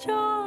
Joy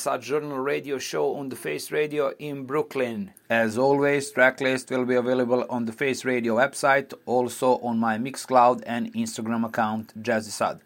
Sad Journal radio show on the Face Radio in Brooklyn. As always, tracklist will be available on the Face Radio website, also on my Mixcloud and Instagram account, Jazzysad.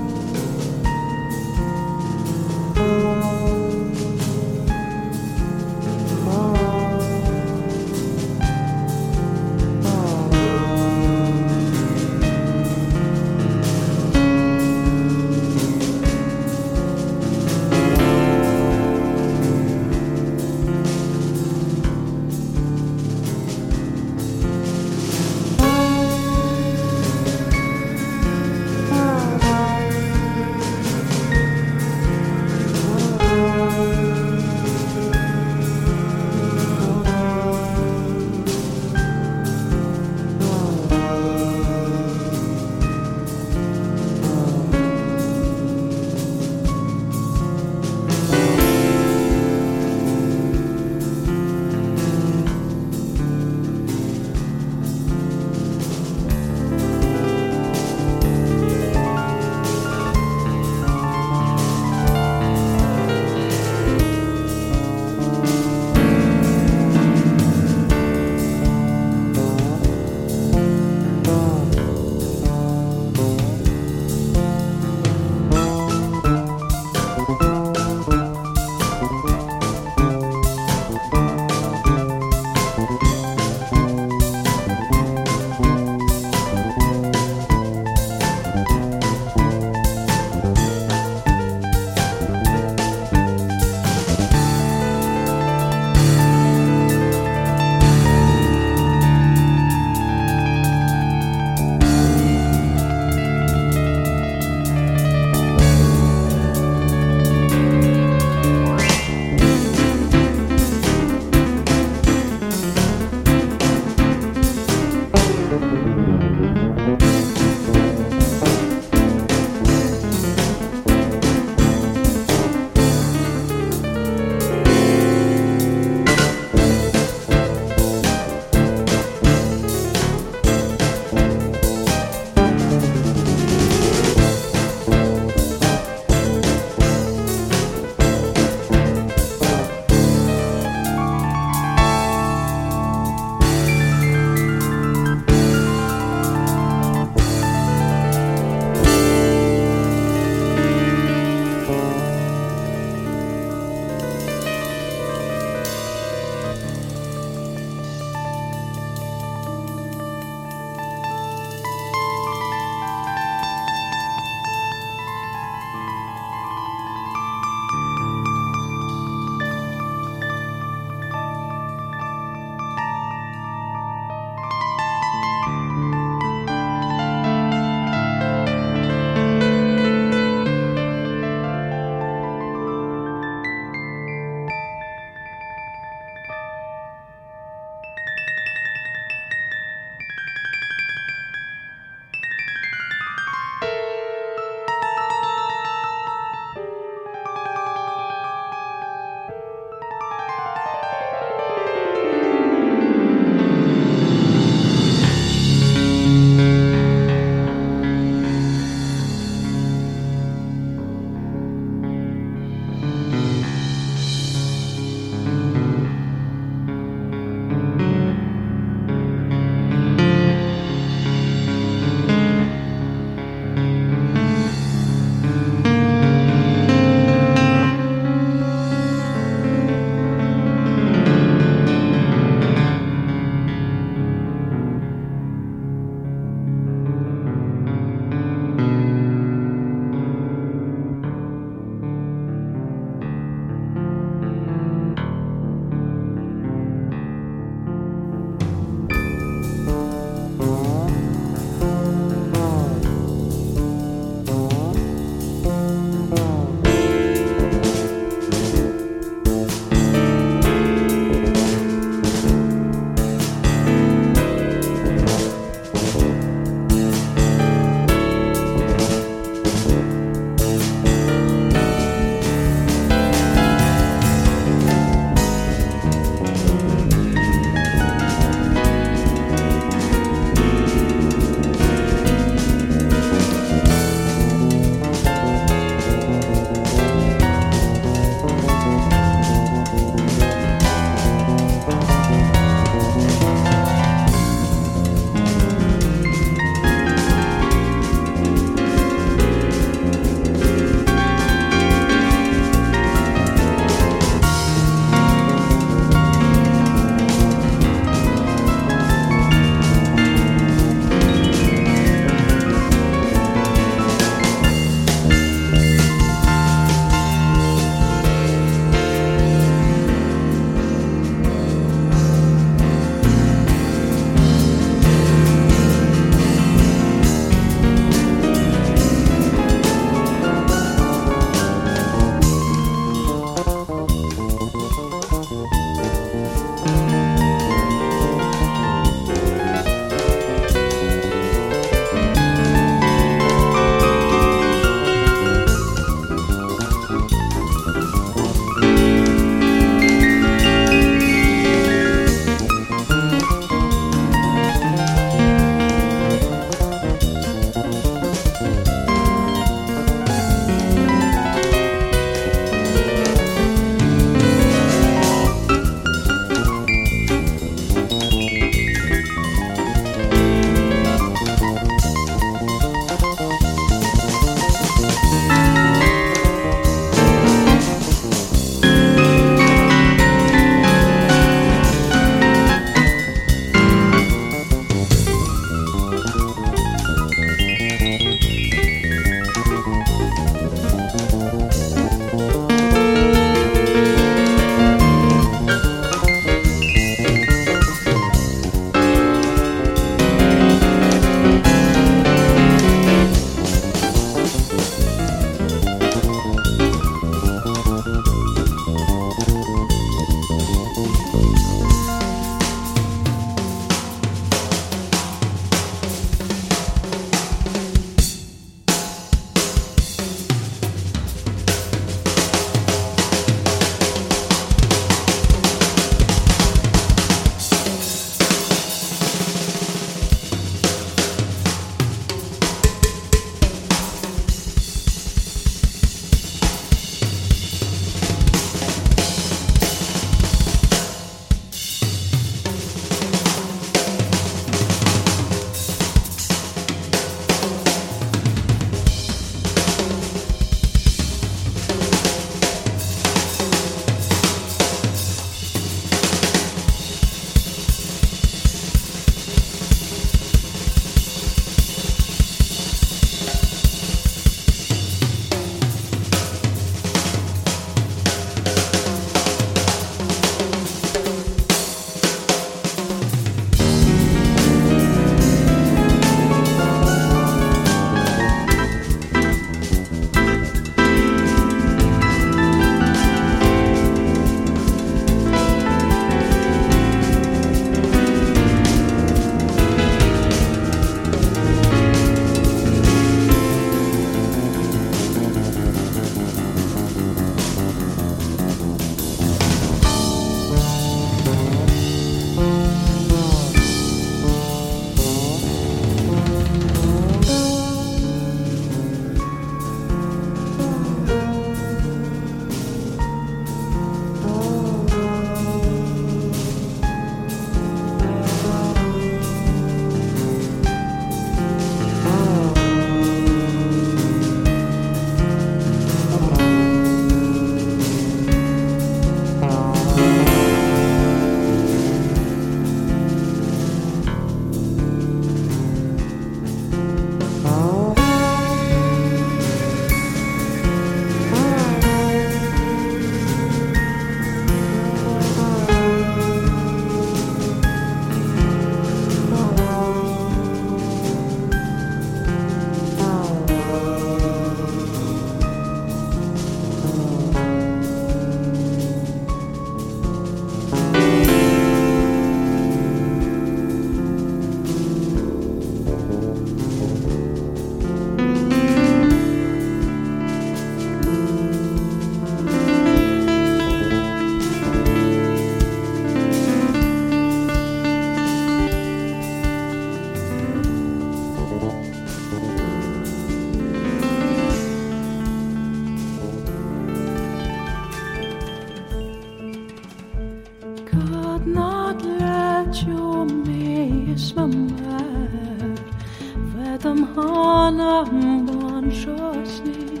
muan shoqni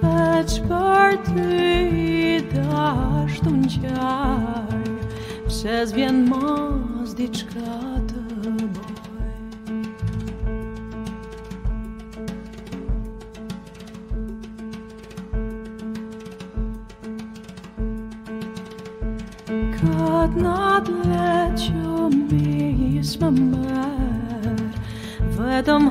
Veç për ty i dashtu në qaj Pses vjen mas diçka të boj Këtë natë që mi ismë mërë Vetëm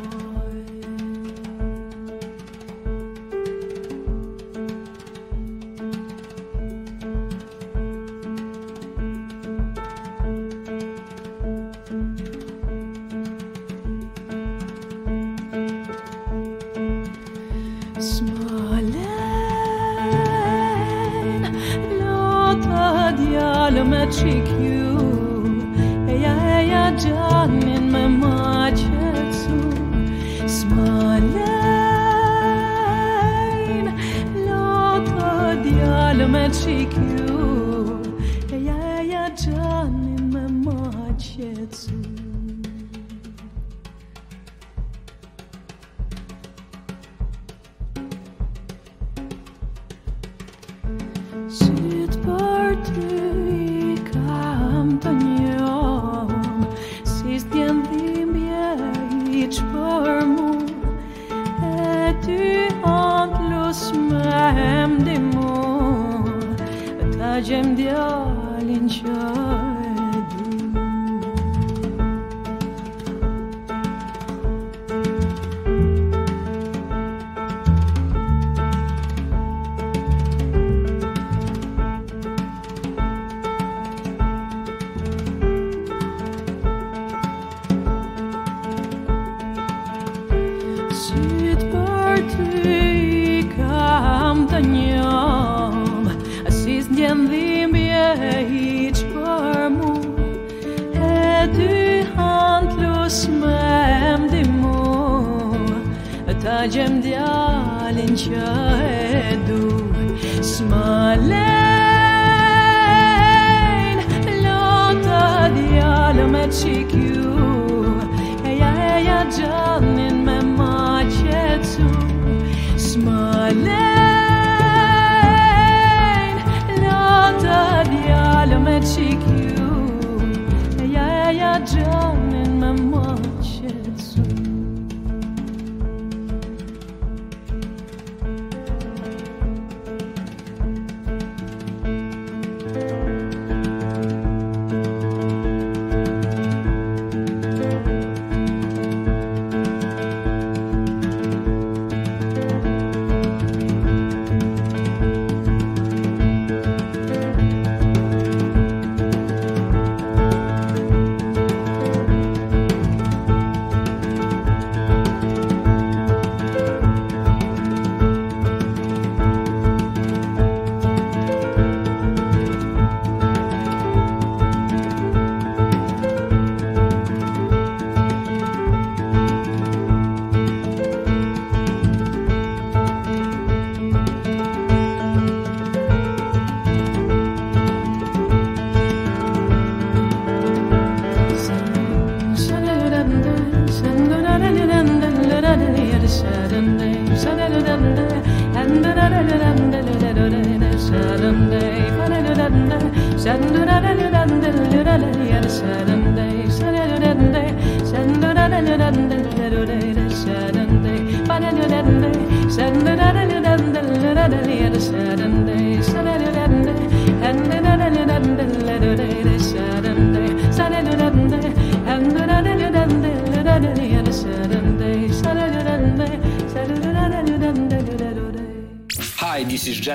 Hi, this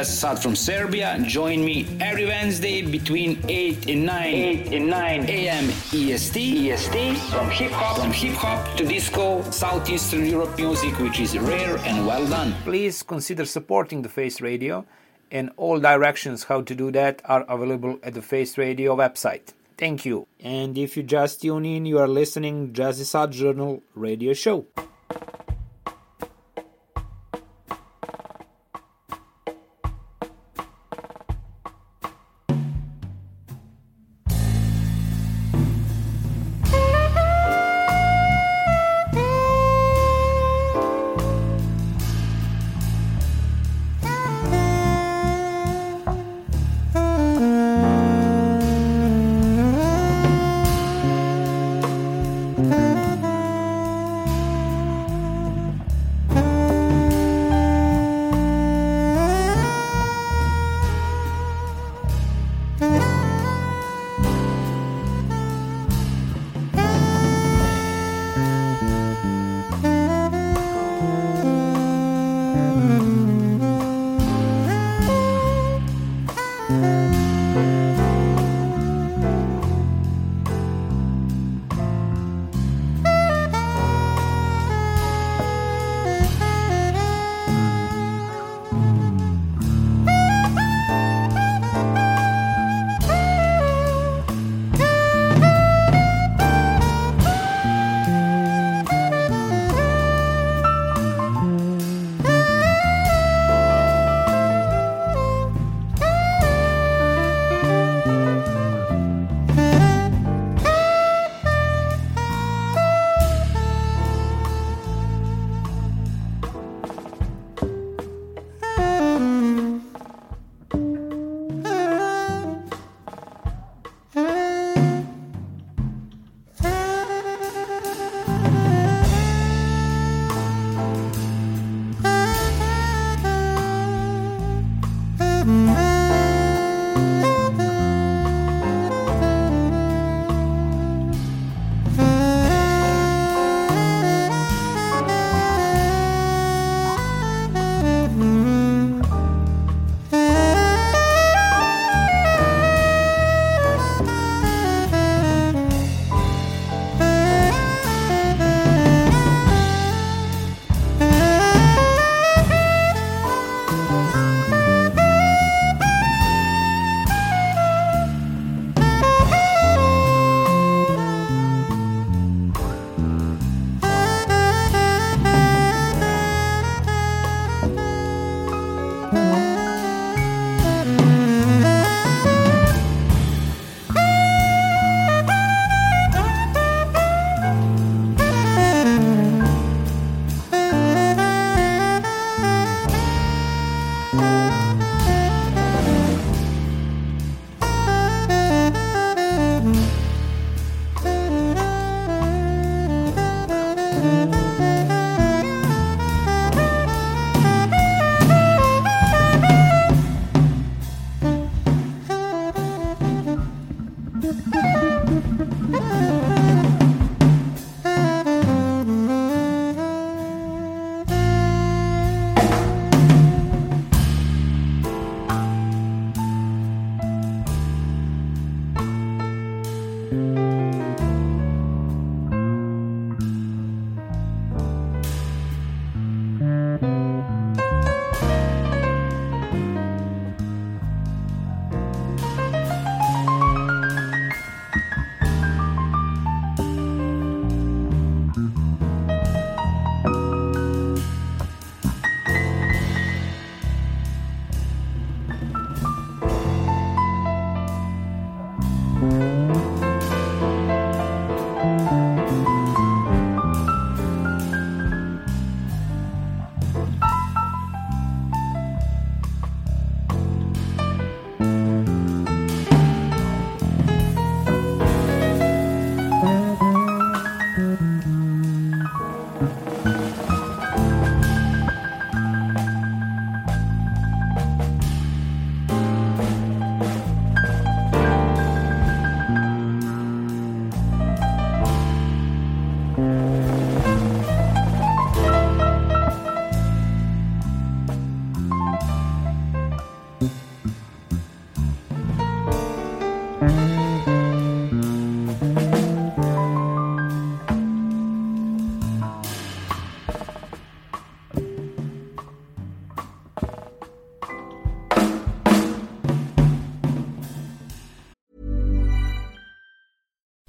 is Jazz Sad from Serbia. Join me every Wednesday between 8 and 9 8 and 9 a.m. EST. EST from hip hop from hip hop to disco, Southeastern Europe music which is rare and well done. Please consider supporting the Face Radio, and all directions how to do that are available at the Face Radio website. Thank you. And if you just tune in, you are listening Jazzysad Journal radio show.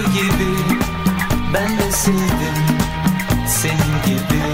gibi Ben de sevdim senin gibi.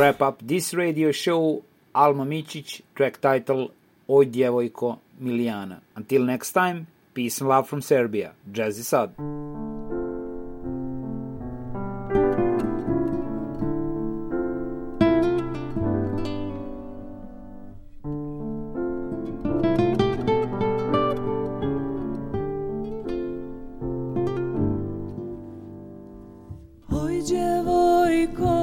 wrap up this radio show, Alma Micic, track title "Oj Djevojko Miljana. Until next time, peace and love from Serbia. Jazzysad. Oj, djevojko,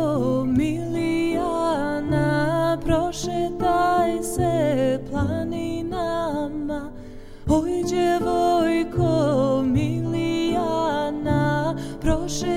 duszy.